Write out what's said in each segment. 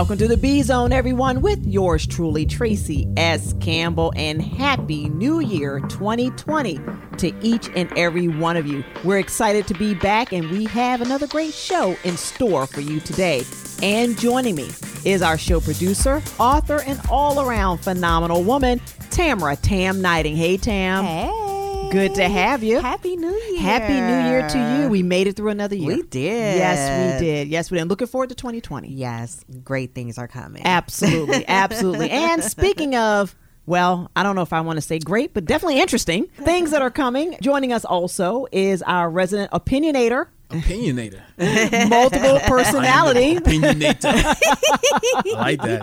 Welcome to the B Zone, everyone, with yours truly, Traci S. Campbell, and Happy New Year 2020 to each and every one of you. We're excited to be back, and we have another great show in store for you today. And joining me is our show producer, author, and all around phenomenal woman, Tamara Tam Nighting. Hey, Tam. Hey. Good to have you. Happy New Year. Happy New Year to you. We made it through another year. We did. Yes, we did. Yes, we did. Looking forward to 2020. Yes, great things are coming. Absolutely. Absolutely. and speaking of, well, I don't know if I want to say great, but definitely interesting things that are coming. Joining us also is our resident opinionator, Opinionator. multiple personality, Opinionator. I like that.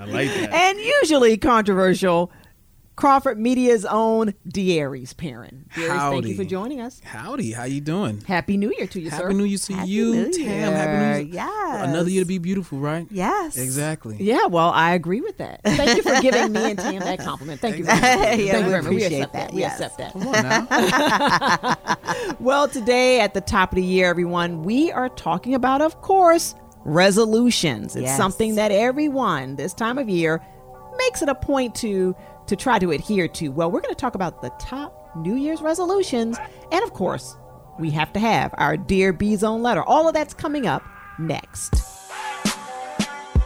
I like that. and usually controversial. Crawford Media's own Darius Perrin. Darius, thank you for joining us. Howdy, how you doing? Happy New Year to you, sir. Happy New Year to Happy you, New Tam. Year. Happy New Year. Yes. Another year to be beautiful, right? Yes. Exactly. Yeah, well, I agree with that. Thank you for giving me and Tam that compliment. Thank you very much. Yeah, Thank we you very much. We appreciate accept that. that, We yes. accept that. Come on now. Well, today at the top of the year, everyone, we are talking about, of course, resolutions. It's Yes. something that everyone this time of year makes it a point to to try to adhere to. Well, we're going to talk about the top New Year's resolutions, and of course, we have to have our dear B Zone letter. All of that's coming up next.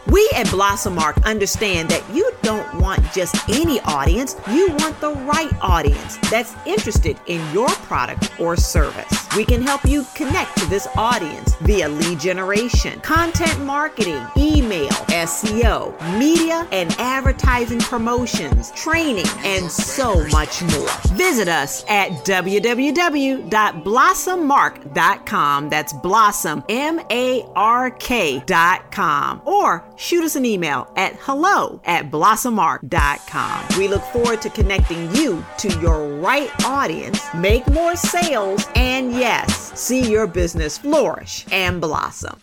We at Blossom Mark understand that you don't want just any audience, you want the right audience that's interested in your product or service. We can help you connect to this audience via lead generation, content marketing, email, SEO, media and advertising promotions, training, and so much more. Visit us at www.blossommark.com. That's blossom, M A R K.com. Or shoot us an email at hello at blossommark.com. We look forward to connecting you to your right audience, make more sales, and yes, see your business flourish and blossom.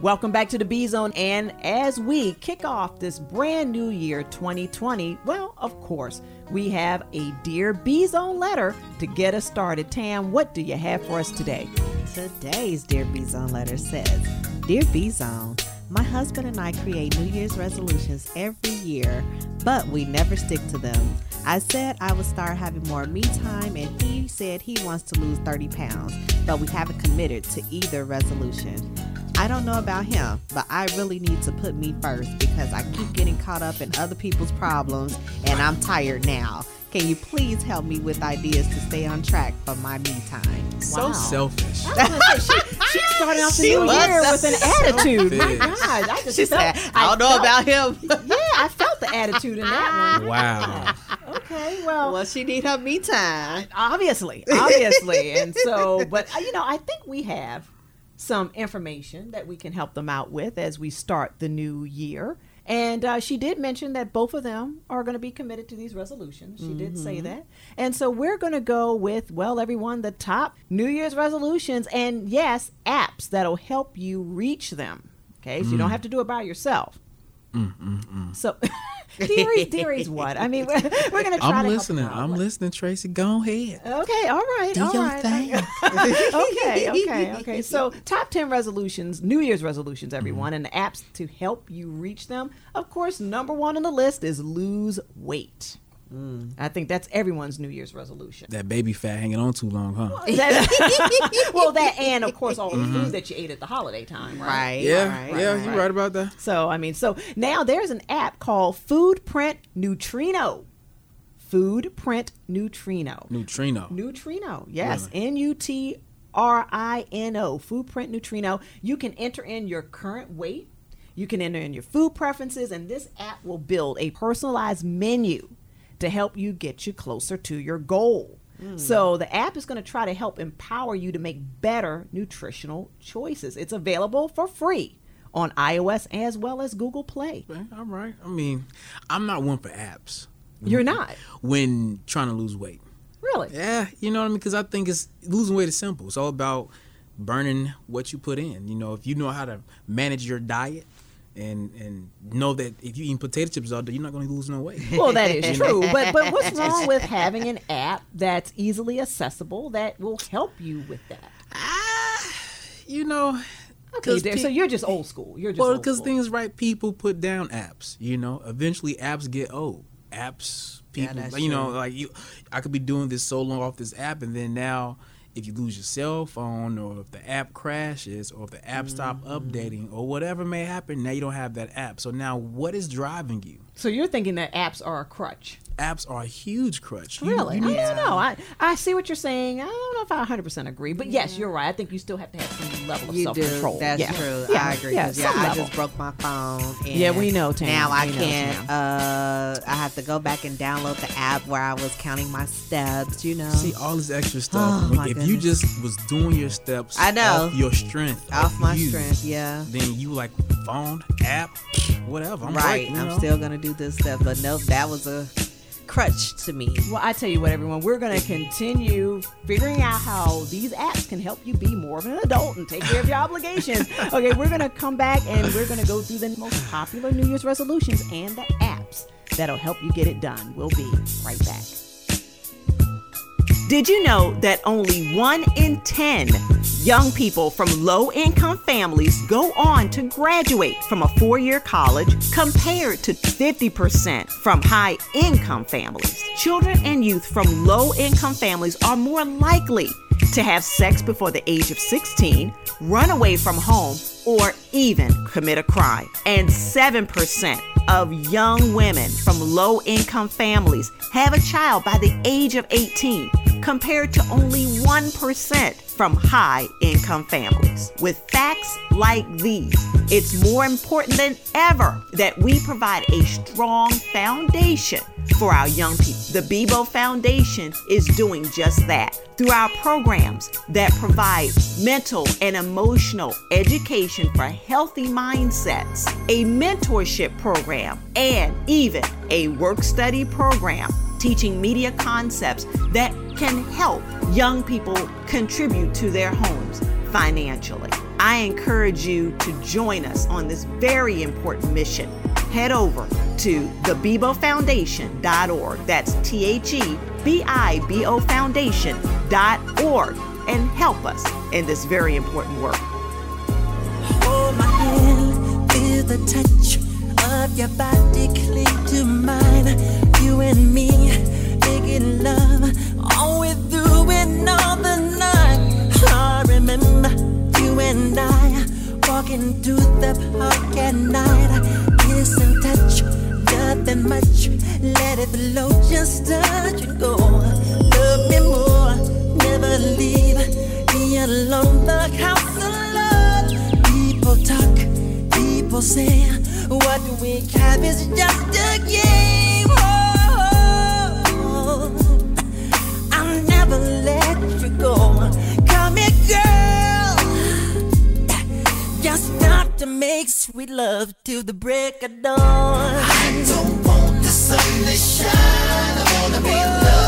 Welcome back to the B Zone. And as we kick off this brand new year 2020, well, of course, we have a Dear B Zone letter to get us started. Tam, what do you have for us today? Today's Dear B Zone letter says Dear B Zone, my husband and I create New Year's resolutions every year, but we never stick to them. I said I would start having more me time, and he said he wants to lose 30 pounds, but we haven't committed to either resolution. I don't know about him, but I really need to put me first because I keep getting caught up in other people's problems and I'm tired now. Can you please help me with ideas to stay on track for my me time? So Wow. selfish. I was gonna say, she, she started off the She new was year with an attitude. My Selfish. God, I just She felt, said, I don't know felt- about him. Yeah, I felt the attitude in that one. Wow. Okay, well, well, she need her me time. obviously, obviously, and so, but uh, you know, I think we have some information that we can help them out with as we start the new year. And uh, she did mention that both of them are going to be committed to these resolutions. She did say that. And so we're going to go with, well, everyone, the top New Year's resolutions and, yes, apps that'll help you reach them. Okay, so you don't have to do it by yourself. So, Darius, Darius, what? I mean, we're, we're going to try I'm to listening. Help them out. I'm listening, Traci. Go ahead. Okay, all right, Do all your right. thing. okay, okay, okay. So, top 10 resolutions, New Year's resolutions, everyone, and the apps to help you reach them. Of course, number one on the list is lose weight. Mm. I think that's everyone's New Year's resolution. That baby fat hanging on too long, huh? That- well, that and of course all the food that you ate at the holiday time, right? Right. Yeah, right, yeah, right. you're right about that. So, I mean, so now there's an app called Foodprint Nutrino. Foodprint Nutrino. Nutrino. Nutrino, yes, N U T R I N O, Foodprint Nutrino. You can enter in your current weight, you can enter in your food preferences, and this app will build a personalized menu to help you get you closer to your goal. Mm. So the app is going to try to help empower you to make better nutritional choices. It's available for free on iOS as well as Google Play. Okay, all right. I mean, I'm not one for apps You're not when trying to lose weight. really. Yeah, you know what I mean? Because I think it's losing weight is simple. It's all about burning what you put in. You know, if you know how to manage your diet and and know that if you eat potato chips all day, you're not going to lose no weight. Well, that is true. But but what's wrong with having an app that's easily accessible that will help you with that? Ah, you know, Okay, 'Cause Derek, pe- so you're just old school. You're just Well, because things right, people put down apps. You know, eventually apps get old. Apps, people, that's you know, like you, I could be doing this so long off this app, and then now, if you lose your cell phone, or if the app crashes, or if the app stop Mm-hmm. updating, or whatever may happen, now you don't have that app. So now, what is driving you? So you're thinking that apps are a crutch. Apps are a huge crutch. You- Really? you I don't know. I, I see what you're saying. I don't know if I 100% agree, but yes, you're right. I think you still have to have some level of You self do. control. That's yeah. true. Yeah. I agree. Yeah, 'cause, Yeah, some I level. just broke my phone. And Yeah, we know, Tam. Now I We know, can't. Uh, I have to go back and download the app where I was counting my steps. You know, See all this extra stuff. Oh, When- my if you goodness. just was doing your steps, I know. off your strength, off my you, strength. Yeah. then you like phone app, whatever. I'm right. breaking, you I'm know? still gonna do this stuff, but nope, that was a crutch to me. Well, I tell you what, everyone, we're going to continue figuring out how these apps can help you be more of an adult and take care of your obligations. Okay, we're going to come back and we're going to go through the most popular New Year's resolutions and the apps that'll help you get it done. We'll be right back. Did you know that only one in 10 young people from low income families go on to graduate from a four year college compared to 50% from high income families? Children and youth from low income families are more likely to have sex before the age of 16, run away from home, or even commit a crime. And 7% of young women from low income families have a child by the age of 18, compared to only 1% from high income families. With facts like these, it's more important than ever that we provide a strong foundation for our young people. The Bibo Foundation is doing just that through our programs that provide mental and emotional education for healthy mindsets, a mentorship program, and even a work study program teaching media concepts that can help young people contribute to their homes financially. I encourage you to join us on this very important mission. Head over to thebibofoundation.org. That's T H E B I B O Foundation.org and help us in this very important work. Hold my hand, feel the touch of your body cling to mine. You and me making love all we through and all the night. I remember you and I walking through the park at night. Kiss and touch, nothing much. Let it flow, just touch and go. Love me more, never leave me alone. The house of love. People talk, people say, what we have is just a game. Go. Come here, girl. Just stop to make sweet love till the break of dawn. I don't want the sun to shine. I wanna be loved.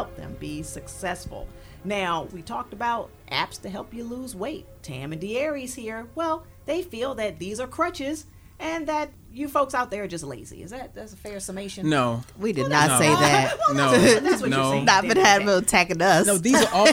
Help them be successful. Now, we talked about apps to help you lose weight. Tam and Darius here. Well, they feel that these are crutches and that you folks out there are just lazy. Is that that's a fair summation? No, We did Well, not no. say that. no, That's what you're saying. Not been having attacking us. no. These are all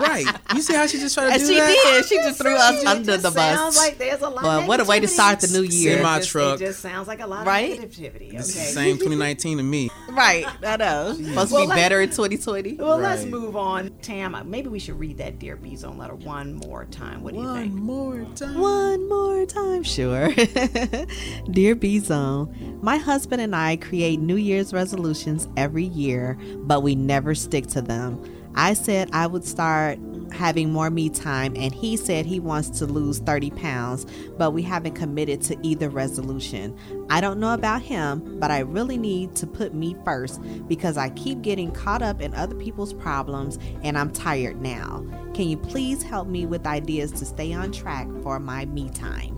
right. You see how she just tried to And do she that? did. She just threw us It under just the Sounds bus. like there's a lot. Well, of what a way to start the new year. Semi It just- truck. It just sounds like a lot Right? of negativity. It's the Okay. same 2019 to me. right. I know. Supposed Well, be like- better in 2020. Well, let's move on. Tam, maybe we should read that Dear B Zone letter one more time. What do you think? One more time. One more time, sure. Dear B Zone, my husband and I create New Year's resolutions every year, but we never stick to them. I said I would start having more me time, and he said he wants to lose 30 pounds, but we haven't committed to either resolution. I don't know about him, but I really need to put me first because I keep getting caught up in other people's problems and I'm tired now. Can you please help me with ideas to stay on track for my me time?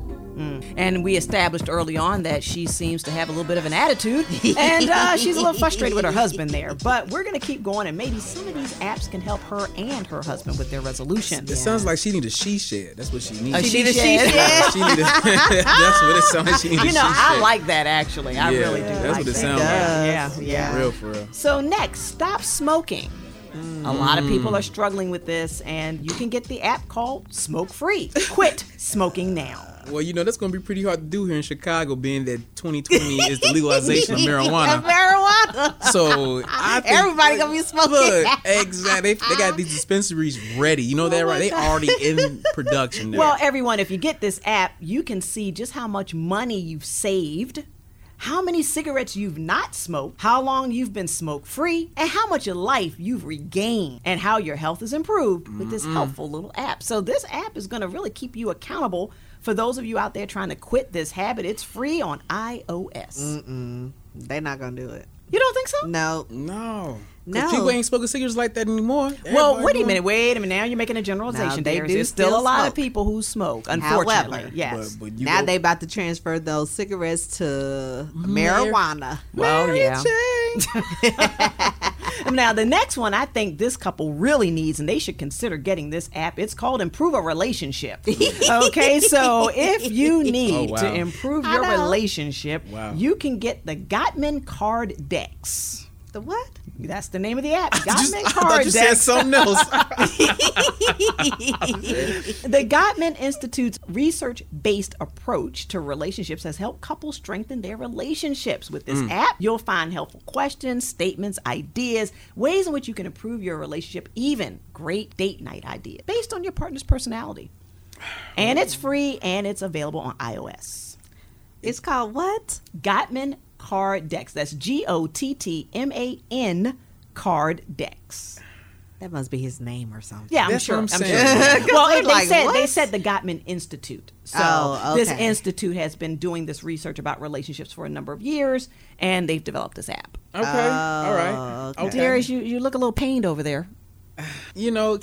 And we established early on that she seems to have a little bit of an attitude, and uh, she's a little frustrated with her husband there. But we're going to keep going, and maybe some of these apps can help her and her husband with their resolutions. It sounds like she needs a she shed. That's what she needs. A she need a shed. she shed. she need a, That's what it sounds like. She need a You know, she I shed. like that actually. I Yeah, really do. that's like what it sounds like. Yeah, yeah. real for real. So next, stop smoking. A lot of people are struggling with this, and you can get the app called Smoke Free. Quit smoking now. Well, you know that's going to be pretty hard to do here in Chicago, being that 2020 is the legalization of marijuana. marijuana. So I think, Everybody gonna be smoking. Look, exactly. They, they got these dispensaries ready. You know that, oh right? They already in production. Now. Well, everyone, if you get this app, you can see just how much money you've saved, how many cigarettes you've not smoked, how long you've been smoke free, and how much of life you've regained, and how your health is improved with this helpful little app. So, this app is going to really keep you accountable for those of you out there trying to quit this habit. It's free on iOS. Mm-mm. They're not gonna do it. You don't think so? No. No. No. people ain't smoking cigarettes like that anymore. Well, wait a minute, wait a minute. Now you're making a generalization. they there. do There's still, still a lot of people who smoke, unfortunately. However, yes. But, but now go- they about to transfer those cigarettes to mm-hmm. marijuana. well, Mary yeah. Jane. Now, the next one I think this couple really needs, and they should consider getting this app. It's called Improve a Relationship. Okay, so if you oh, need Oh, wow. to improve I your relationship, Wow. you can get the Gottman Card Decks. The what? That's the name of the app. Gottman I Card you said something else. The Gottman Institute's research based approach to relationships has helped couples strengthen their relationships. With this mm. app, you'll find helpful questions, statements, ideas, ways in which you can improve your relationship, even great date night ideas based on your partner's personality. And it's free and it's available on iOS. It's called what? Gottman Card Decks. That's G O T T M A N Card Decks. That must be his name or something. Yeah, I'm That's sure. what I'm I'm sure. well, they like, said they said the Gottman Institute. So Oh, this institute has been doing this research about relationships for a number of years, and they've developed this app. Okay, all right. Oh, okay. Okay. Darius, you, you look a little pained over there. You know,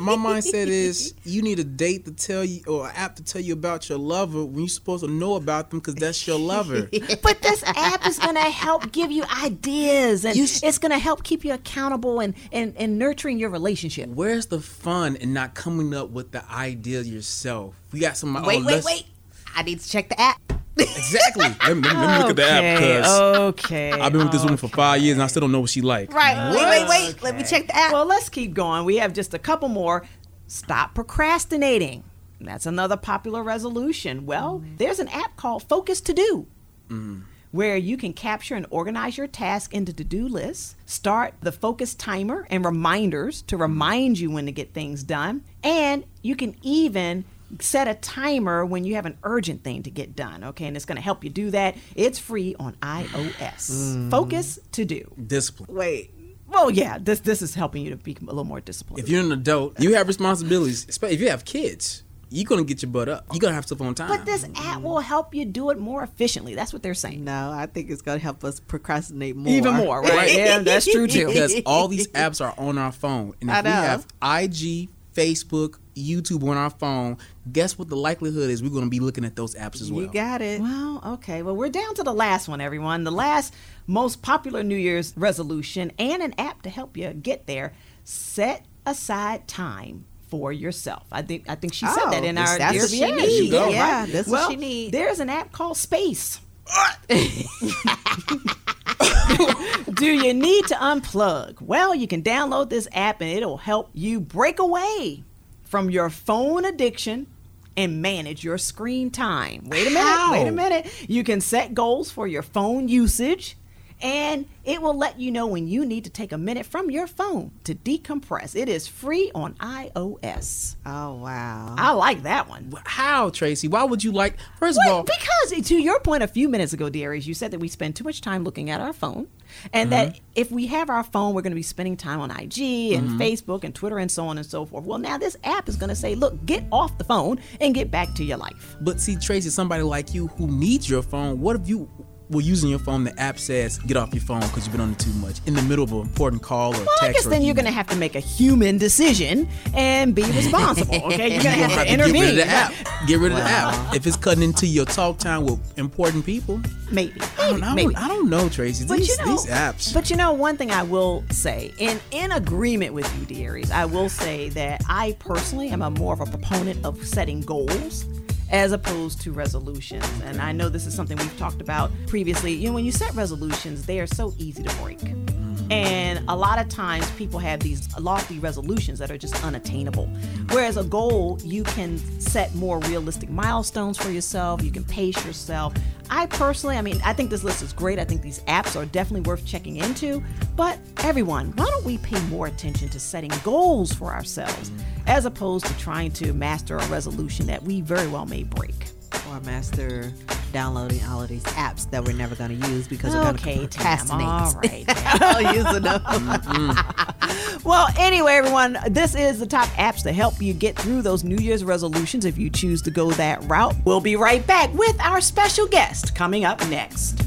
my mindset is you need a date to tell you or an app to tell you about your lover when you're supposed to know about them because that's your lover. But this app is going to help give you ideas, and it's going to help keep you accountable and, and, and nurturing your relationship. Where's the fun in not coming up with the idea yourself? We got some. Wait, oh, wait, wait. I need to check the app. Exactly. let, me, let me- let me look at the app Okay, because okay. I've been with this woman for five years and I still don't know what she like. Right. Wait, wait, wait. Let me check the app. Well, let's keep going. We have just a couple more. Stop procrastinating. That's another popular resolution. Well, mm-hmm. there's an app called Focus To Do. Mm. Where you can capture and organize your task into to do lists, start the focus timer and reminders to remind you when to get things done, and you can even set a timer when you have an urgent thing to get done. Okay, and it's going to help you do that. It's free on iOS. Mm. Focus to do. Discipline. wait. Well, yeah, this this is helping you to be a little more disciplined. If you're an adult, you have responsibilities. Especially if you have kids, you're gonna get your butt up. You're gonna have stuff on time. but this app will help you do it more efficiently. That's what they're saying. No, I think it's gonna help us procrastinate more. Even more, right? yeah, that's true too. because all these apps are on our phone, and I if we have IG, Facebook, YouTube on our phone, guess what the likelihood is we're going to be looking at those apps as well. You got it. Well, okay. Well, we're down to the last one, everyone. The last most popular New Year's resolution and an app to help you get there. Set aside time for yourself. I think I think she said Oh, that in our that's Dear what she Yes, needs. go, Yeah, right? that's what well, she need. There's an app called Space. Do you need to unplug? Well, you can download this app and it'll help you break away from your phone addiction and manage your screen time. Wait a minute, How? wait a minute. You can set goals for your phone usage and it will let you know when you need to take a minute from your phone to decompress. It is free on iOS. Oh wow. I like that one. How, Traci? Why would you like? First of all, because eh, to your point a few minutes ago, Darius, you said that we spend too much time looking at our phone, and that mm-hmm. if we have our phone, we're going to be spending time on IG and mm-hmm. Facebook and Twitter and so on and so forth. Well, now this app is going to say, look, get off the phone and get back to your life. But see, Traci, somebody like you who needs your phone, what if you were using your phone? The app says get off your phone because you've been on it too much in the middle of an important call or Well, I guess then you're going to have to make a human decision and be responsible. Okay, you're going to have to intervene. Get rid of the app. Get rid of the app. If it's cutting into your talk time with important people, Maybe, I don't, I maybe. I don't know, Traci. But These, you know, these apps. But you know, one thing I will say, in in agreement with you, Darius, I will say that I personally am a more of a proponent of setting goals as opposed to resolutions. And I know this is something we've talked about previously. You know, when you set resolutions, they are so easy to break. And a lot of times people have these lofty resolutions that are just unattainable. Whereas a goal, you can set more realistic milestones for yourself, you can pace yourself. I personally, I mean, I think this list is great. I think these apps are definitely worth checking into. But everyone, why don't we pay more attention to setting goals for ourselves as opposed to trying to master a resolution that we very well may break? Or master downloading all of these apps that we're never going to use because we're going to Okay, Tam, procrastinate. all right. I'll use them. Well, anyway, everyone, this is the top apps to help you get through those New Year's resolutions if you choose to go that route. We'll be right back with our special guest coming up next.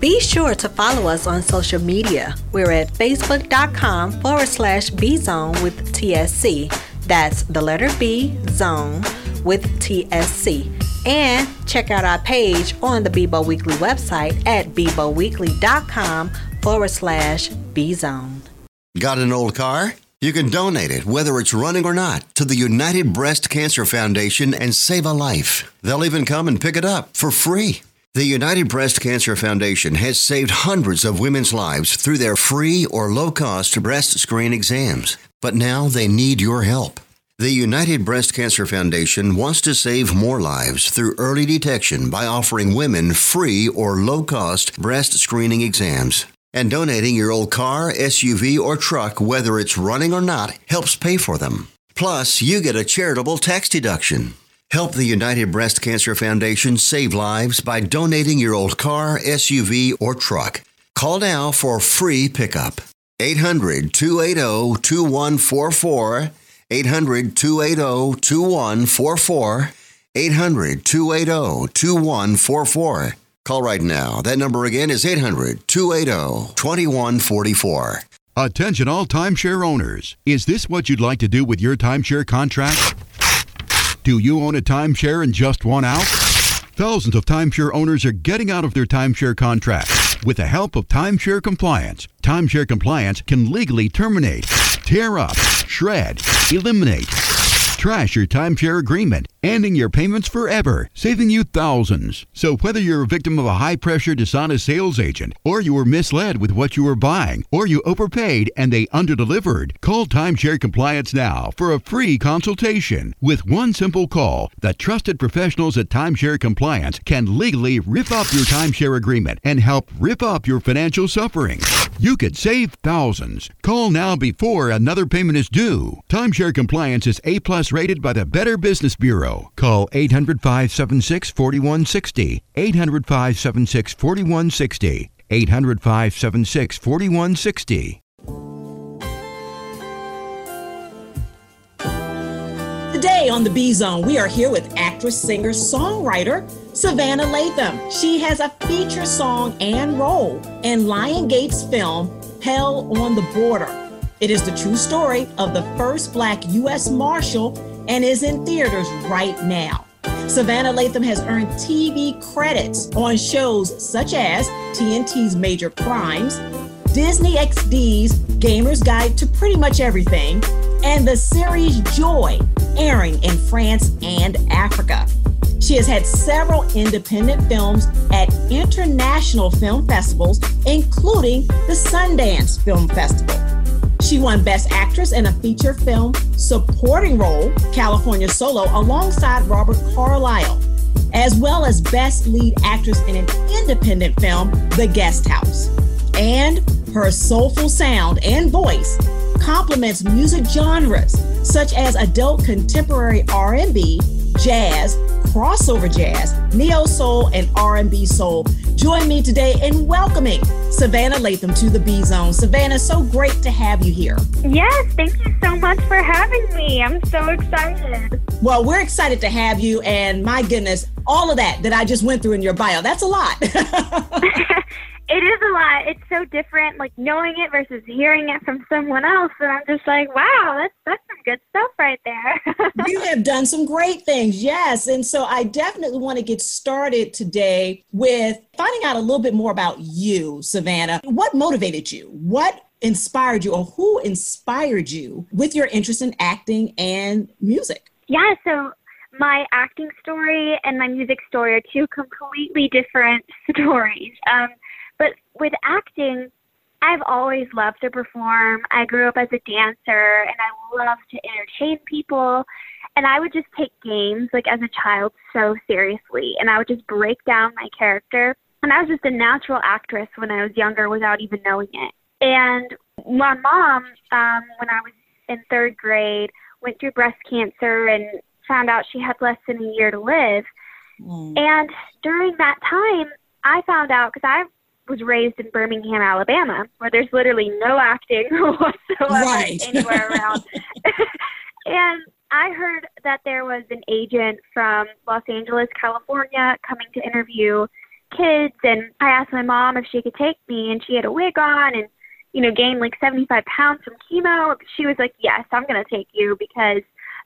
Be sure to follow us on social media. We're at facebook.com forward slash bzone with TSC. That's the letter B, zone, with TSC. And check out our page on the Bibo Weekly website at biboweekly.com forward slash bzone. Got an old car? You can donate it, whether it's running or not, to the United Breast Cancer Foundation and save a life. They'll even come and pick it up for free. The United Breast Cancer Foundation has saved hundreds of women's lives through their free or low cost breast screen exams. But now they need your help. The United Breast Cancer Foundation wants to save more lives through early detection by offering women free or low cost breast screening exams. And donating your old car, SUV, or truck, whether it's running or not, helps pay for them. Plus, you get a charitable tax deduction. Help the United Breast Cancer Foundation save lives by donating your old car, SUV, or truck. Call now for free pickup. 800 280 2144. 800 280 2144. 800 280 2144. Call right now. That number again is 800 280 2144. Attention all timeshare owners. Is this what you'd like to do with your timeshare contract? Do you own a timeshare and just want out? Thousands of timeshare owners are getting out of their timeshare contracts. With the help of Timeshare Compliance, Timeshare Compliance can legally terminate, tear up, shred, eliminate, trash your timeshare agreement, ending your payments forever, saving you thousands. So whether you're a victim of a high-pressure dishonest sales agent, or you were misled with what you were buying, or you overpaid and they underdelivered, call Timeshare Compliance now for a free consultation. With one simple call, the trusted professionals at Timeshare Compliance can legally rip up your timeshare agreement and help rip up your financial suffering. You could save thousands. Call now before another payment is due. Timeshare Compliance is A plus rated by the Better Business Bureau. Call 800 576 4160. 800 576 4160. 800 576 4160. Today on the B Zone, we are here with actress, singer, songwriter Savannah Lathem. She has a feature song and role in Lionsgate's film Hell on the Border. It is the true story of the first black U.S. Marshal and is in theaters right now. Savannah Lathem has earned TV credits on shows such as TNT's Major Crimes, Disney XD's Gamer's Guide to Pretty Much Everything, and the series Joy, airing in France and Africa. She has had several independent films at international film festivals, including the Sundance Film Festival. She won Best Actress in a Feature Film Supporting Role, California Solo, alongside Robert Carlyle, as well as Best Lead Actress in an Independent Film, The Guest House. And her soulful sound and voice complements music genres such as adult contemporary R&B, jazz, crossover jazz, neo soul, and R&B soul. Join me today in welcoming Savannah Lathem to the B Zone. Savannah, so great to have you here. Yes, thank you so much for having me. I'm so excited. Well, we're excited to have you, and my goodness, all of that that I just went through in your bio, that's a lot. it is a lot. It's so different, like knowing it versus hearing it from someone else. And I'm just like, wow, that's that's some good stuff right there. you have done some great things, yes. And so I definitely want to get started today with finding out a little bit more about you, Savannah. What motivated you? What inspired you, or who inspired you with your interest in acting and music? Yeah, so my acting story and my music story are two completely different stories. Um, but with acting, I've always loved to perform. I grew up as a dancer and I love to entertain people. And I would just take games, like as a child, so seriously. And I would just break down my character. And I was just a natural actress when I was younger without even knowing it. And my mom, um, when I was in third grade, went through breast cancer and found out she had less than a year to live. Mm. And during that time, I found out because I was raised in Birmingham, Alabama, where there's literally no acting whatsoever right. anywhere around. and I heard that there was an agent from Los Angeles, California, coming to interview kids, and I asked my mom if she could take me, and she had a wig on and you know gained like 75 pounds from chemo. She was like, "Yes, I'm going to take you because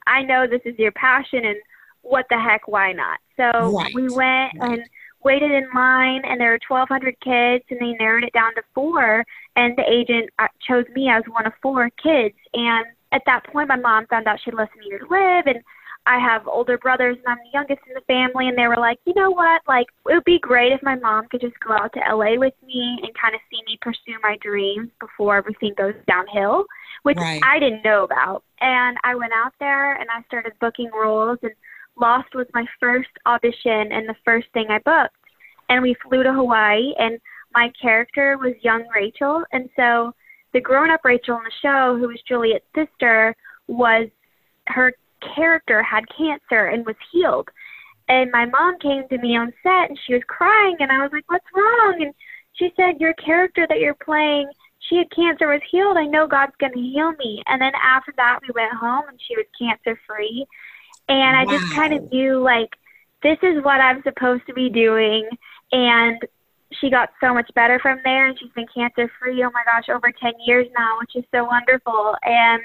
I know this is your passion, and what the heck, why not?" So right. we went and waited in line and there were 1200 kids and they narrowed it down to four and the agent uh, chose me as one of four kids and at that point my mom found out she had less than a year to live and I have older brothers and I'm the youngest in the family and they were like, you know what, like it would be great if my mom could just go out to LA with me and kind of see me pursue my dreams before everything goes downhill, which right. I didn't know about. And I went out there and I started booking roles and Lost was my first audition and the first thing I booked. And we flew to Hawaii, and my character was young Rachel. And so the grown up Rachel in the show, who was Juliet's sister, was her character had cancer and was healed. And my mom came to me on set and she was crying, and I was like, What's wrong? And she said, Your character that you're playing, she had cancer, was healed. I know God's going to heal me. And then after that, we went home and she was cancer free. And I just kind of knew like this is what I'm supposed to be doing. And she got so much better from there and she's been cancer free, oh my gosh, over 10 years now, which is so wonderful. And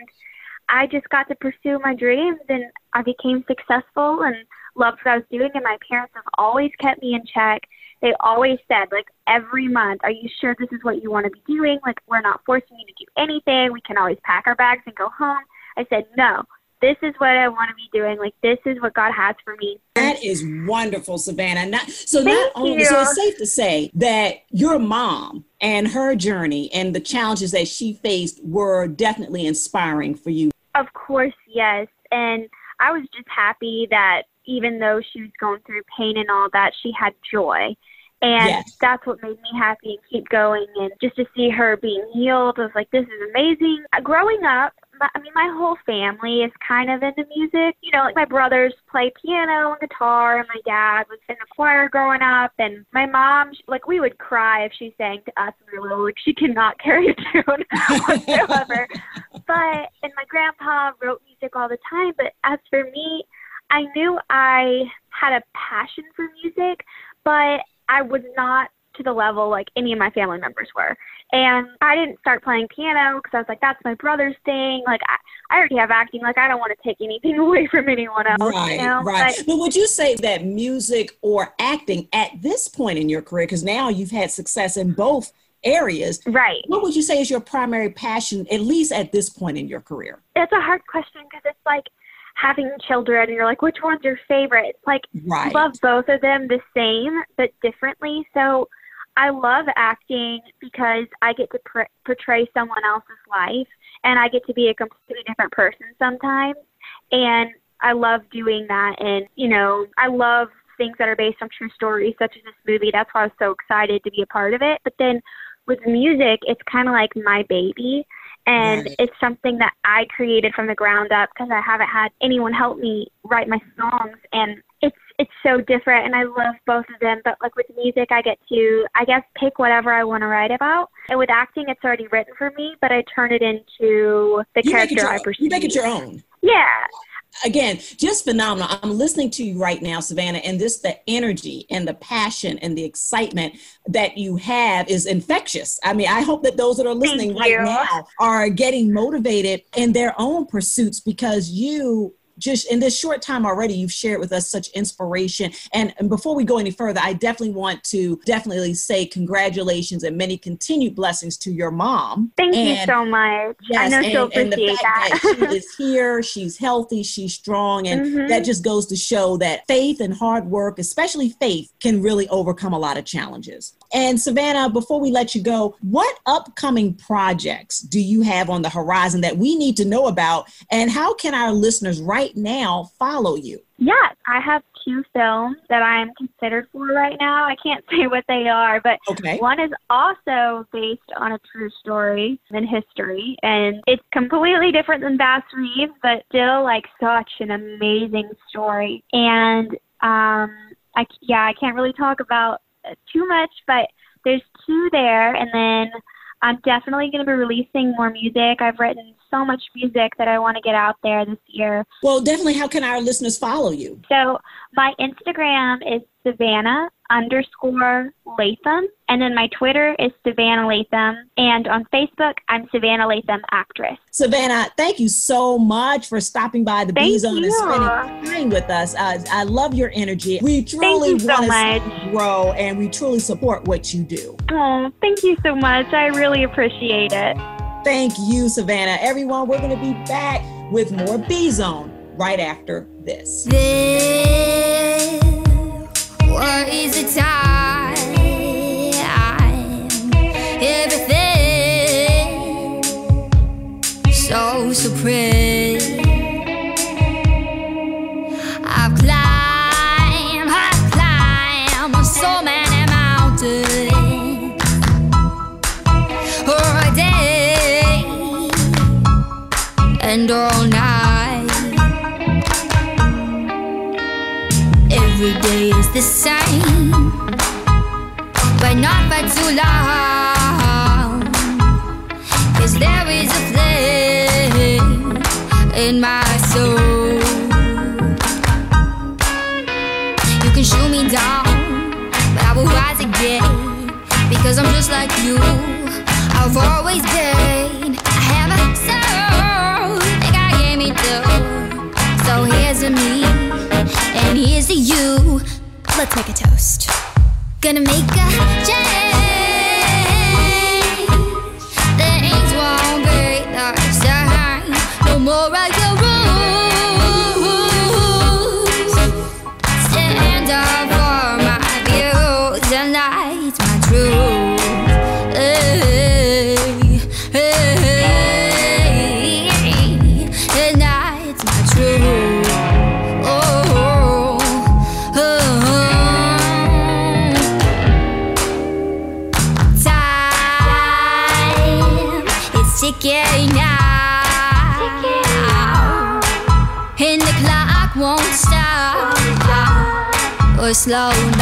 I just got to pursue my dreams and I became successful and loved what I was doing. And my parents have always kept me in check. They always said, like, every month, are you sure this is what you want to be doing? Like, we're not forcing you to do anything. We can always pack our bags and go home. I said, no, this is what I want to be doing. Like this is what God has for me. That is wonderful, Savannah. Not, so Thank not only you. so it's safe to say that your mom and her journey and the challenges that she faced were definitely inspiring for you. Of course, yes. And I was just happy that even though she was going through pain and all that, she had joy. And yes. that's what made me happy and keep going. And just to see her being healed, I was like, this is amazing. Growing up, my, I mean, my whole family is kind of into music. You know, like my brothers play piano and guitar, and my dad was in the choir growing up, and my mom, she, like, we would cry if she sang to us when we were little. Like, she cannot carry a tune whatsoever. but, and my grandpa wrote music all the time. But as for me, I knew I had a passion for music, but I was not to the level like any of my family members were. And I didn't start playing piano because I was like, that's my brother's thing. Like, I, I already have acting. Like, I don't want to take anything away from anyone else. Right, you know? right. But, But would you say that music or acting at this point in your career, because now you've had success in both areas, right. what would you say is your primary passion, at least at this point in your career? It's a hard question because it's like having children and you're like, which one's your favorite? It's like, Right. love both of them the same but differently. So I love acting because I get to pr- portray someone else's life and I get to be a completely different person sometimes. And I love doing that. And, you know, I love things that are based on true stories, such as this movie. That's why I was so excited to be a part of it. But then with music, it's kind of like my baby. And Right. it's something that I created from the ground up because I haven't had anyone help me write my songs. And it's it's so different and I love both of them. But like with music I get to I guess pick whatever I want to write about. And with acting it's already written for me, but I turn it into the You character I perceive. you make it your own. Yeah. again, just phenomenal. I'm listening to you right now, Savannah, and this the energy and the passion and the excitement that you have is infectious. I mean, I hope that those that are listening right now are getting motivated in their own pursuits because you just in this short time already you've shared with us such inspiration and, and before we go any further i definitely want to definitely say congratulations and many continued blessings to your mom Thank you so much. I Yes, know she'll and, and the appreciate fact that. that she is here, she's healthy, she's strong, and Mhm. that just goes to show that faith and hard work, especially faith, can really overcome a lot of challenges. And Savannah, before we let you go, what upcoming projects do you have on the horizon that we need to know about, and how can our listeners right now follow you? Yes, I have two films that I'm considered for right now. I can't say what they are, but Okay. one is also based on a true story in history, and it's completely different than Bass Reeves, but still like such an amazing story. And um, I yeah, I can't really talk about uh, too much, but there's two there, and then I'm definitely going to be releasing more music. I've written so much music that I want to get out there this year. Well, definitely, how can our listeners follow you? So my Instagram is Savannah underscore Lathem, and then my Twitter is Savannah Lathem, and on Facebook I'm Savannah Lathem actress. Savannah, thank you so much for stopping by the Thank B Zone and spending time with us. Uh, I love your energy. We truly so want to much. grow, and we truly support what you do. Oh, thank you so much. I really appreciate it. Thank you, Savannah. Everyone, we're going to be back with more B Zone right after this. There was a time? Everything so supreme. I've climbed, I've climbed so many mountains. Day and all the same, but not for too long. Cause there is a flame in my soul. You can shoot me down, but I will rise again. Because I'm just like you, I've always been. I have a soul, I gave me too. So here's to me, and here's to you. Let's make a toast. Gonna make a change. Slow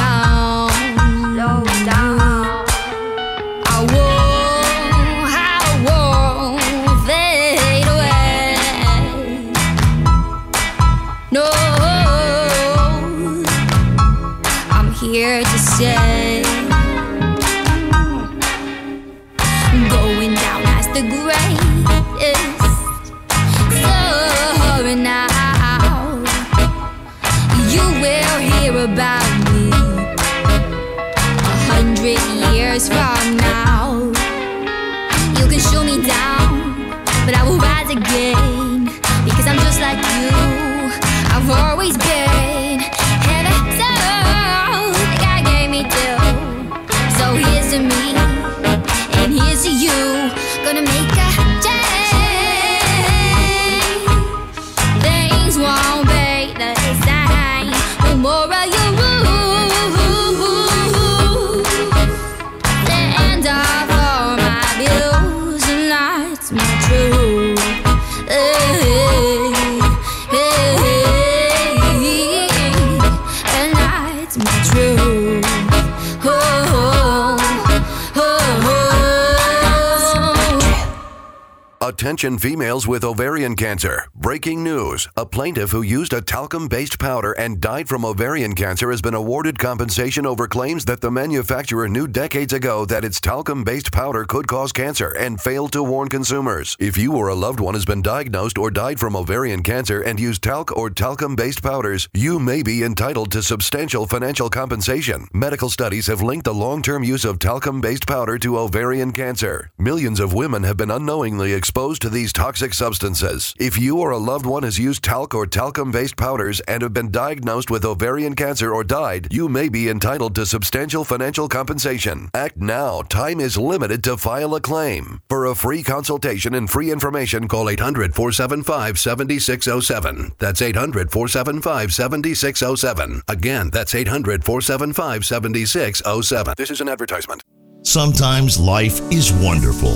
Attention females with ovarian cancer. Breaking news. A plaintiff who used a talcum based powder and died from ovarian cancer has been awarded compensation over claims that the manufacturer knew decades ago that its talcum based powder could cause cancer and failed to warn consumers. If you or a loved one has been diagnosed or died from ovarian cancer and used talc or talcum based powders, you may be entitled to substantial financial compensation. Medical studies have linked the long term use of talcum based powder to ovarian cancer. Millions of women have been unknowingly exposed to these toxic substances. If you or a loved one has used talc or talcum based powders and have been diagnosed with ovarian cancer or died, you may be entitled to substantial financial compensation. Act now. Time is limited to file a claim. For a free consultation and free information, call 800 475 7607. That's 800 475 7607. Again, that's 800 475 7607. This is an advertisement. Sometimes life is wonderful,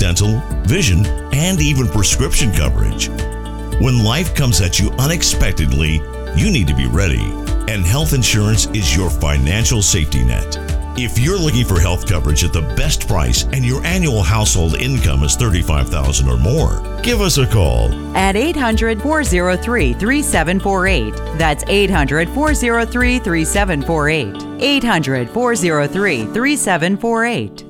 dental, vision, and even prescription coverage. When life comes at you unexpectedly, you need to be ready, and health insurance is your financial safety net. If you're looking for health coverage at the best price and your annual household income is 35000 or more, give us a call. At 800 403 3748. That's 800 403 3748. 800 403 3748.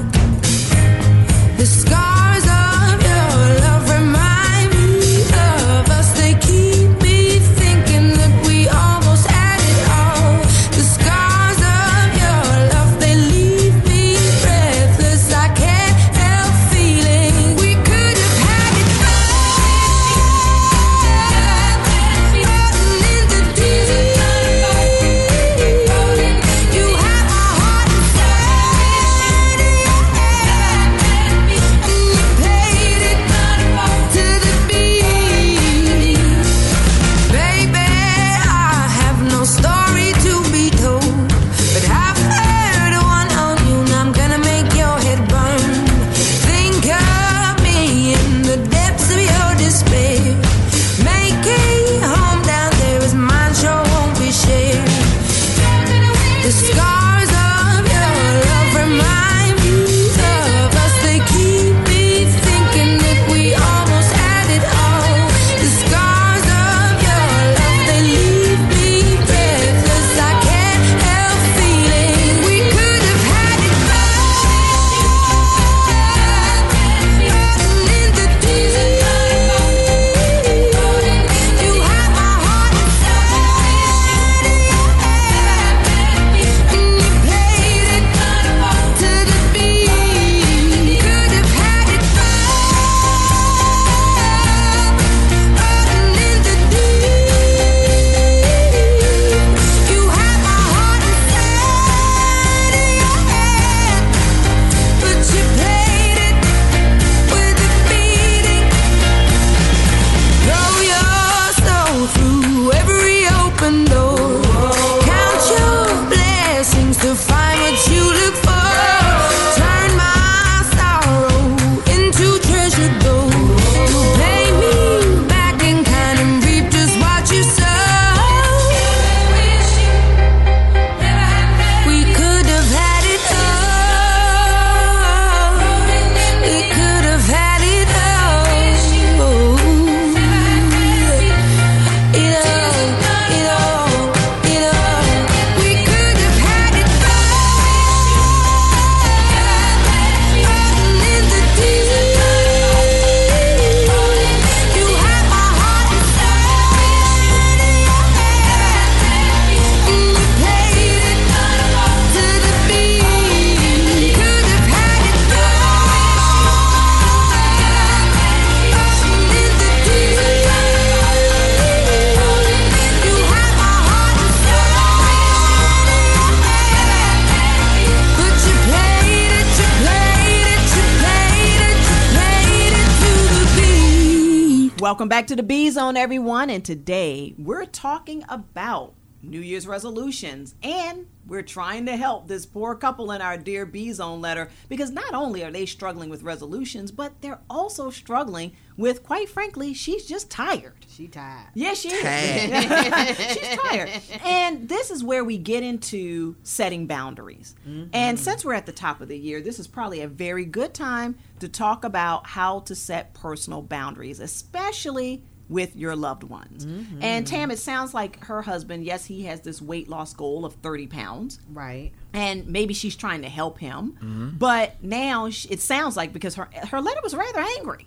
Back to the B Zone, everyone. And today we're talking about New Year's resolutions and we're trying to help this poor couple in our Dear B Zone letter because not only are they struggling with resolutions, but they're also struggling with, quite frankly, she's just tired. She tired. Yes, she is. Tired. She's tired. And this is where we get into setting boundaries. Mm-hmm. And since we're at the top of the year, this is probably a very good time to talk about how to set personal boundaries, especially with your loved ones. And Tam, it sounds like her husband, yes, he has this weight loss goal of 30 pounds. Right. And maybe she's trying to help him. But now sh- it sounds like because her her letter was rather angry.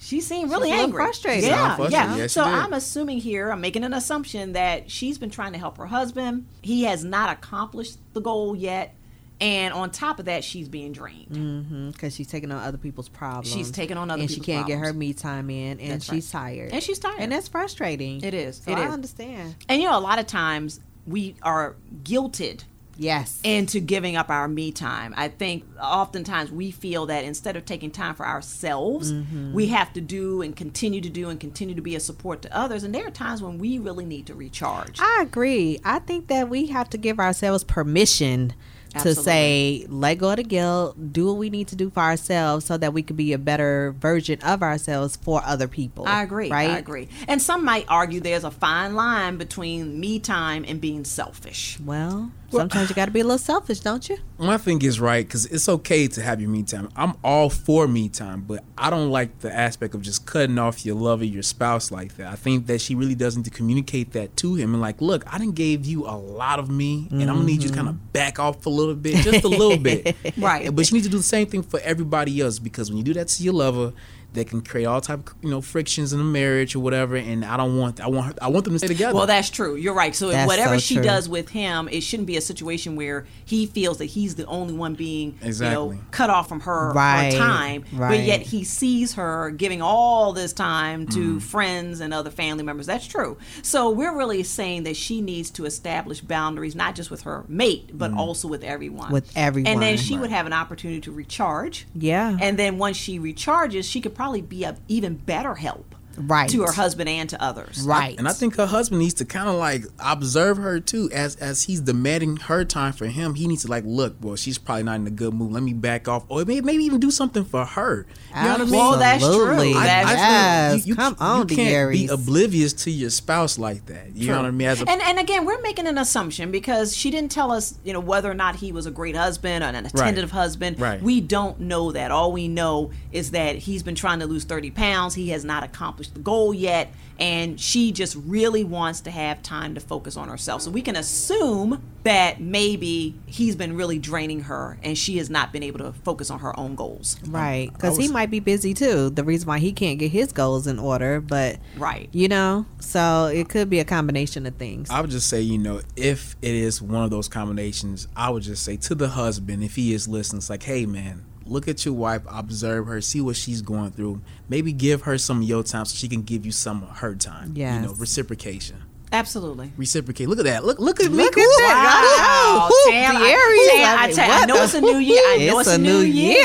She seemed really She's angry. frustrated. Yeah, frustrated. yeah. Yes, so. I'm assuming here, I'm making an assumption that she's been trying to help her husband. He has not accomplished the goal yet. And on top of that, she's being drained. Mm-hmm. Because she's taking on other people's problems. She's taking on other and she can't get her me time in, and That's she's right. tired. And she's tired. and that's frustrating. It is. So it I is. understand. And you know, a lot of times we are guilted Yes. into giving up our me time. I think oftentimes we feel that instead of taking time for ourselves, Mm-hmm. we have to do and continue to do and continue to be a support to others. And there are times when we really need to recharge. I agree. I think that we have to give ourselves permission to say, let go of the guilt, do what we need to do for ourselves so that we could be a better version of ourselves for other people. I agree. Right? I agree. And some might argue there's a fine line between me time and being selfish. Well, sometimes you got to be a little selfish, don't you? My thing is right because it's okay to have your me time. I'm all for me time, but I don't like the aspect of just cutting off your lover, your spouse like that. I think that she really does need to communicate that to him and like, look, I didn't gave you a lot of me, and I'm gonna need you to mm-hmm. kind of back off a little bit, just a little bit, Right. But you need to do the same thing for everybody else because when you do that to your lover. That can create all type of you know frictions in a marriage or whatever, and I don't want I want her, I want them to stay together. Well, that's true. You're right. So That's whatever so she true. does with him, it shouldn't be a situation where he feels that he's the only one being, you know, cut off from her, Right, her time. But yet he sees her giving all this time to Mm. friends and other family members. That's true. So we're really saying that she needs to establish boundaries, not just with her mate, but also with everyone. With everyone. And then she would have an opportunity to recharge. Yeah. And then once she recharges, she could probably be a even better help. Right. To her husband and to others. Right. And I think her husband needs to kind of like observe her too, as as he's demanding her time for him. He needs to like look, well, she's probably not in a good mood. Let me back off, or maybe, maybe even do something for her. You know what I mean? Well, that's true. Absolutely. That's I true. yes. feel you, you, Come you on, can't be Dearies. oblivious to your spouse like that. You know what I mean? As a, and and again, we're making an assumption because she didn't tell us, you know, whether or not he was a great husband or an attentive husband. Right. We don't know that. All we know is that he's been trying to lose thirty pounds. He has not accomplished the goal yet, and she just really wants to have time to focus on herself. So we can assume that maybe he's been really draining her, and she has not been able to focus on her own goals. Right, because he might be busy too. The reason why he can't get his goals in order, but Right. you know, so it could be a combination of things. I would just say, you know, if it is one of those combinations, I would just say to the husband, if he is listening, it's like, hey, man, look at your wife, observe her, see what she's going through. Maybe give her some of your time so she can give you some of her time. Yeah, You know, reciprocation. Absolutely. Reciprocate. Look at that. Look, look at me. Look Cool. at that. Wow, Ooh, Tam, I, Dearies. Tam, I I, tell you, I know the- it's a new year. I know it's, a new year.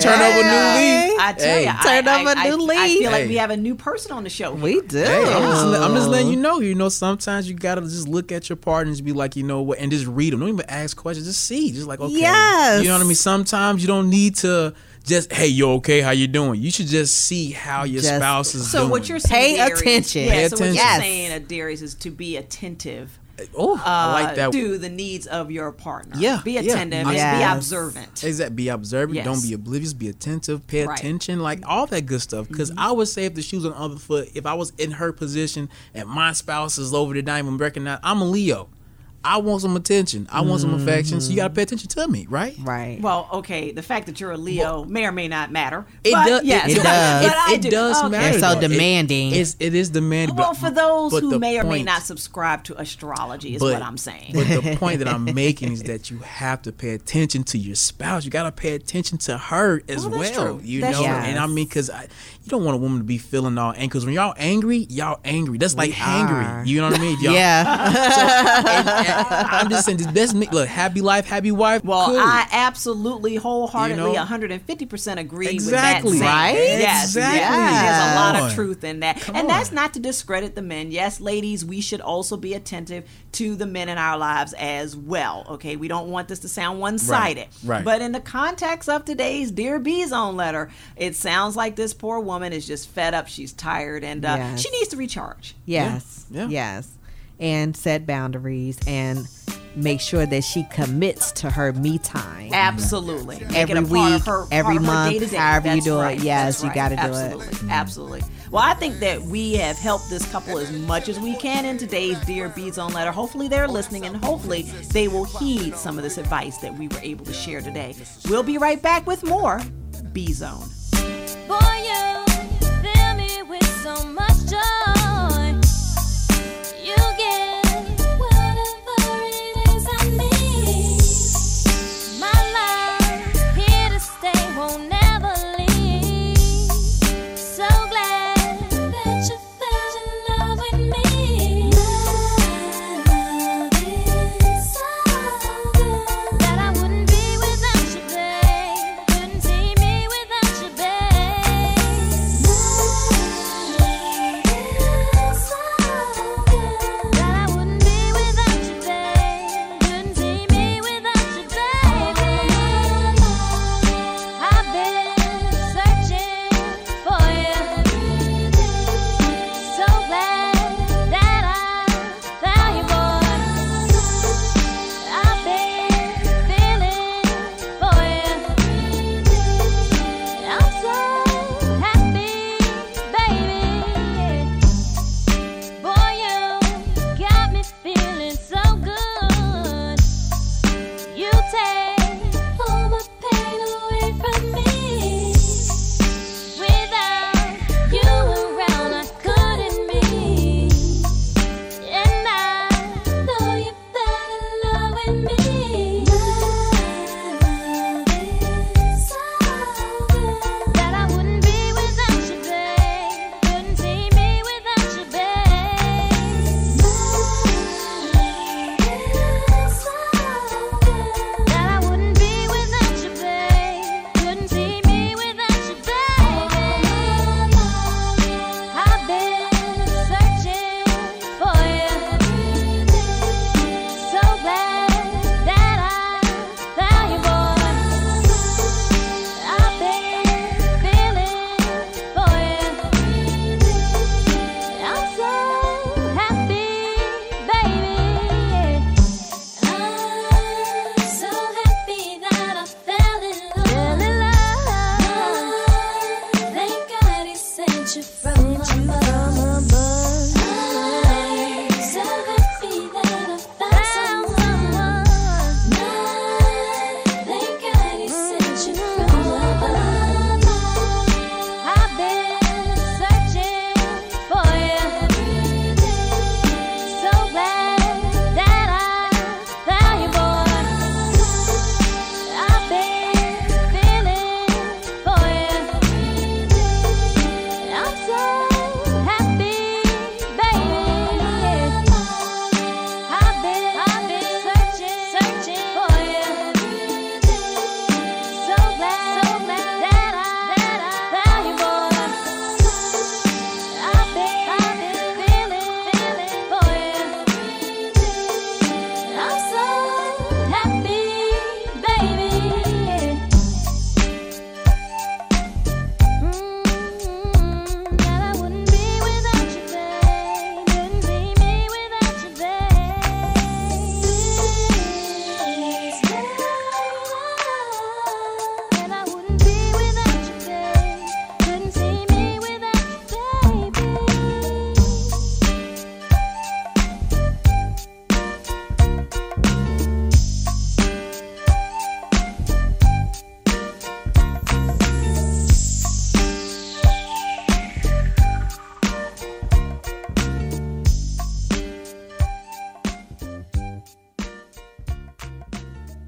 Turn over new Hey. leaf. I tell Hey. you, Turn I, over I, I, new I feel like leaf. we have a new person on the show. We do. Hey, I'm just, I'm just letting you know. You know, sometimes you gotta just look at your partner and be like, you know what, and just read them. Don't even ask questions. Just see. Just like, okay, Yes. you know what I mean. Sometimes you don't need to just, hey, you okay? How you doing? You should just see how your Just- spouse is So doing. what you're saying, Pay Darius- attention. Yeah, Pay so what you're attention. saying, uh, Darius, is to be attentive. Oh, I like uh, that. To the needs of your partner. Yeah, Be yeah. attentive and be Yes. observant. Exactly. Be observant. Yes. Don't be oblivious. Be attentive. Pay Right. attention. Like all that good stuff. Because Mm-hmm. I would say if the shoes on the other foot, if I was in her position and my spouse is over there, not even recognize, I'm a Leo. I want some attention. I want some affection. So you got to pay attention to me, right? Mm-hmm. Right. Well, okay, the fact that you're a Leo may or may not matter. It but does. Yes, It does. But I it do. does Okay. matter. They're so though. It- demanding. it's, it is demanding. Well, but- for those but who the may or may not subscribe to astrology, is but- what I'm saying. But the point that I'm making is that you have to pay attention to your spouse. You got to pay attention to her as Well, well. that's true. You That's know, true. and I mean, because you don't want a woman to be feeling all angry. Because when y'all angry, y'all angry. That's like We are. You know what I mean? Y'all- yeah. and, I'm just saying, this best look, happy life, happy wife. Well, cool. I absolutely wholeheartedly You know? 150% agree Exactly. with that. Right? saying. Yes, Exactly. yes. There's a lot Come of on. truth in that. and that's not to discredit the men. Yes, ladies, we should also be attentive to the men in our lives as well. Okay, we don't want this to sound one sided. right. But in the context of today's Dear B Zone letter, it sounds like this poor woman is just fed up. She's tired and uh, Yes. she needs to recharge. Yes. Yeah. Yes. And set boundaries and make sure that she commits to her me time. Absolutely. Make it Every a week, her- every part of her month, day-to-day. however you That's do it. Yes, That's you gotta do it. Absolutely. Absolutely. Well, I think that we have helped this couple as much as we can in today's Dear B Zone letter. Hopefully they're listening and hopefully they will heed some of this advice that we were able to share today. We'll be right back with more B Zone. So much joy.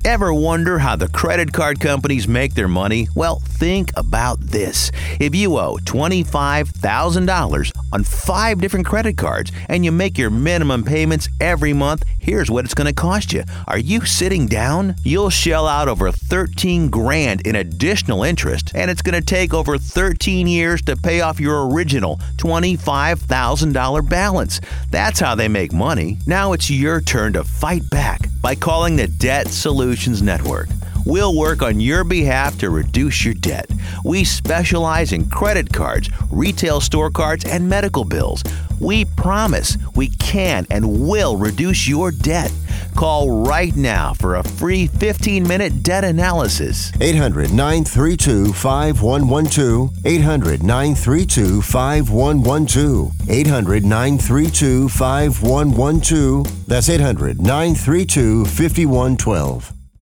Ever wonder how the credit card companies make their money? Well, think about this. If you owe $25,000 on five different credit cards and you make your minimum payments every month, here's what it's going to cost you. Are you sitting down? You'll shell out over 13 grand in additional interest, and it's going to take over 13 years to pay off your original $25,000 balance. That's how they make money. Now it's your turn to fight back by calling the Debt Solutions Network. We'll work on your behalf to reduce your debt. We specialize in credit cards, retail store cards, and medical bills. We promise we can and will reduce your debt. Call right now for a free 15 minute debt analysis. 800 932 5112. 800 932 5112. 800 932 5112. That's 800 932 5112.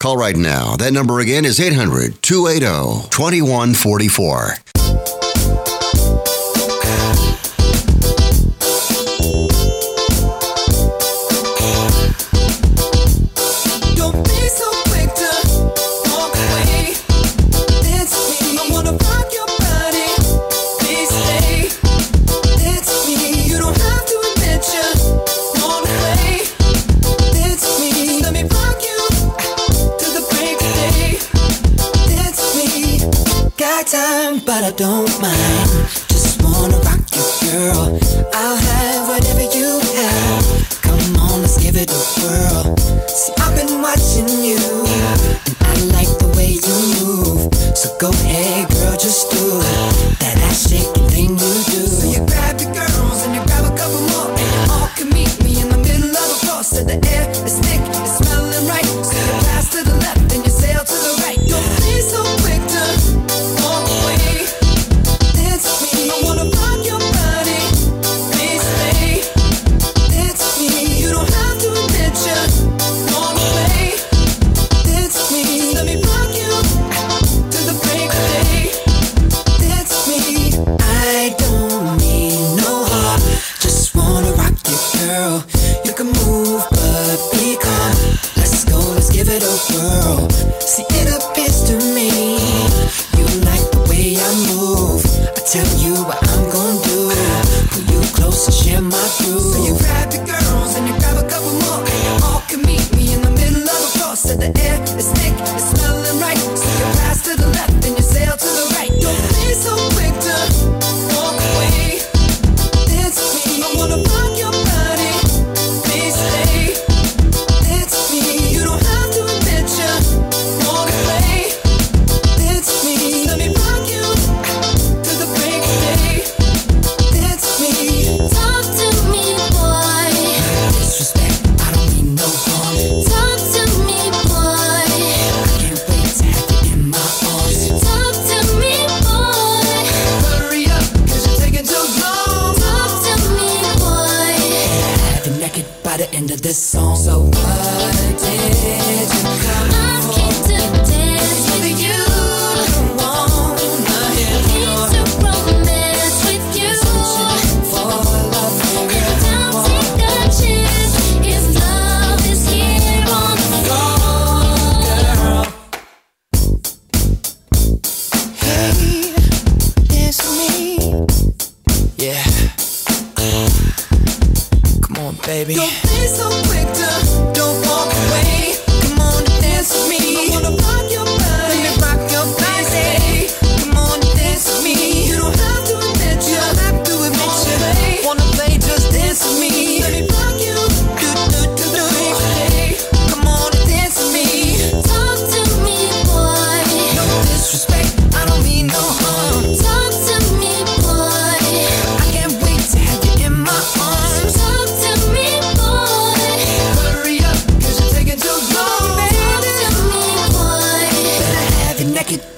Call right now. That number again is 800 280 2144. Don't mind. Just wanna rock you, girl. I'll have whatever you have. Come on, let's give it a whirl. See, I've been watching you, and I like the way you move. So go ahead, girl, just do that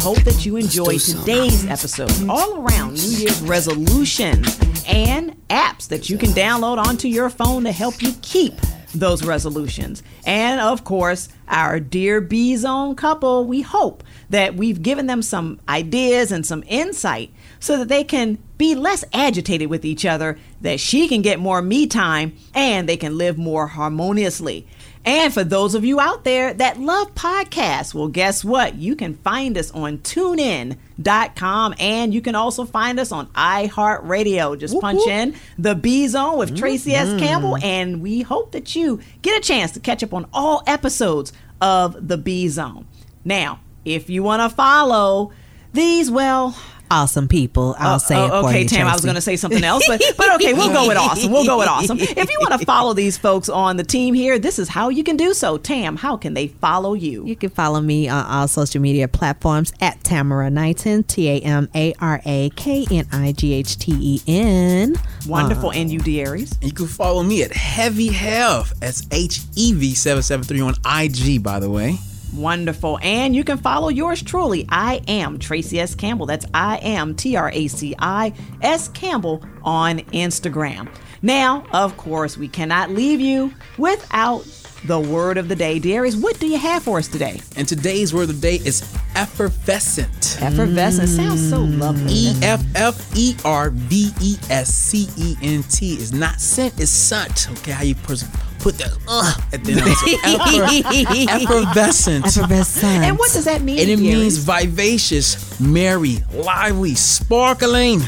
hope that you enjoyed today's episode all around New Year's resolutions and apps that you can download onto your phone to help you keep those resolutions. And of course, our dear B Zone couple, we hope that we've given them some ideas and some insight so that they can be less agitated with each other, that she can get more me time, and they can live more harmoniously. And for those of you out there that love podcasts, well, guess what? You can find us on tunein.com and you can also find us on iHeartRadio. Just punch in the B Zone with Traci S. Mm-hmm. Campbell, and we hope that you get a chance to catch up on all episodes of the B Zone. Now, if you want to follow these, well, Awesome people. I'll Oh, say oh, it uh, for okay, you. Tam. I was going to say something else, but but okay, we'll go with awesome. We'll go with awesome. If you want to follow these folks on the team here, this is how you can do so. Tam, how can they follow you? You can follow me on all social media platforms at Tamara Knighten, T A M A R A K N I G H T E N. Wonderful. Uh, and you, Darius? You can follow me at Heavy Health. That's H E V seven seven three on IG, by the way. Wonderful. And you can follow yours truly. I am Traci S. Campbell. That's I am T R A C I S Campbell on Instagram. Now, of course, we cannot leave you without the word of the day. Darius, what do you have for us today? And today's word of the day is effervescent. Effervescent sounds so lovely. E F F E R V E S C E N T is not sent, it's sunt. Okay, how you pers- put that uh at the end. So effervescent. Effervescent. And what does that mean? And it Darius? means vivacious, merry, lively, sparkling.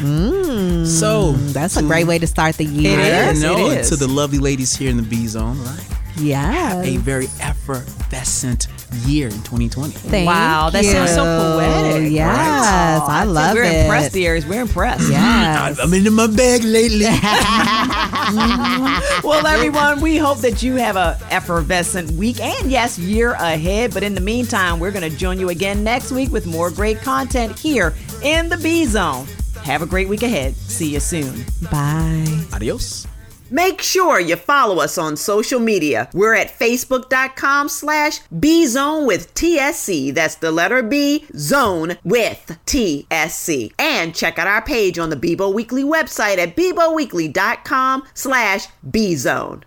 so That's a great way to start the year. is. you know, it and is. to the lovely ladies here in the B zone, right? Yeah. A very effervescent year in 2020. Thank wow, that sounds so poetic. Yes, right? I Aw, love We're it. impressed, Darius. We're impressed. Yes. I'm in my bag lately. well, everyone, we hope that you have a effervescent week and yes, year ahead. But in the meantime, we're going to join you again next week with more great content here in the B Zone. Have a great week ahead. See you soon. Bye. Adios. Make sure you follow us on social media. We're at facebook.com slash bzone with TSC. That's the letter B, zone with TSC. And check out our page on the Bibo Weekly website at biboweekly.com slash bzone.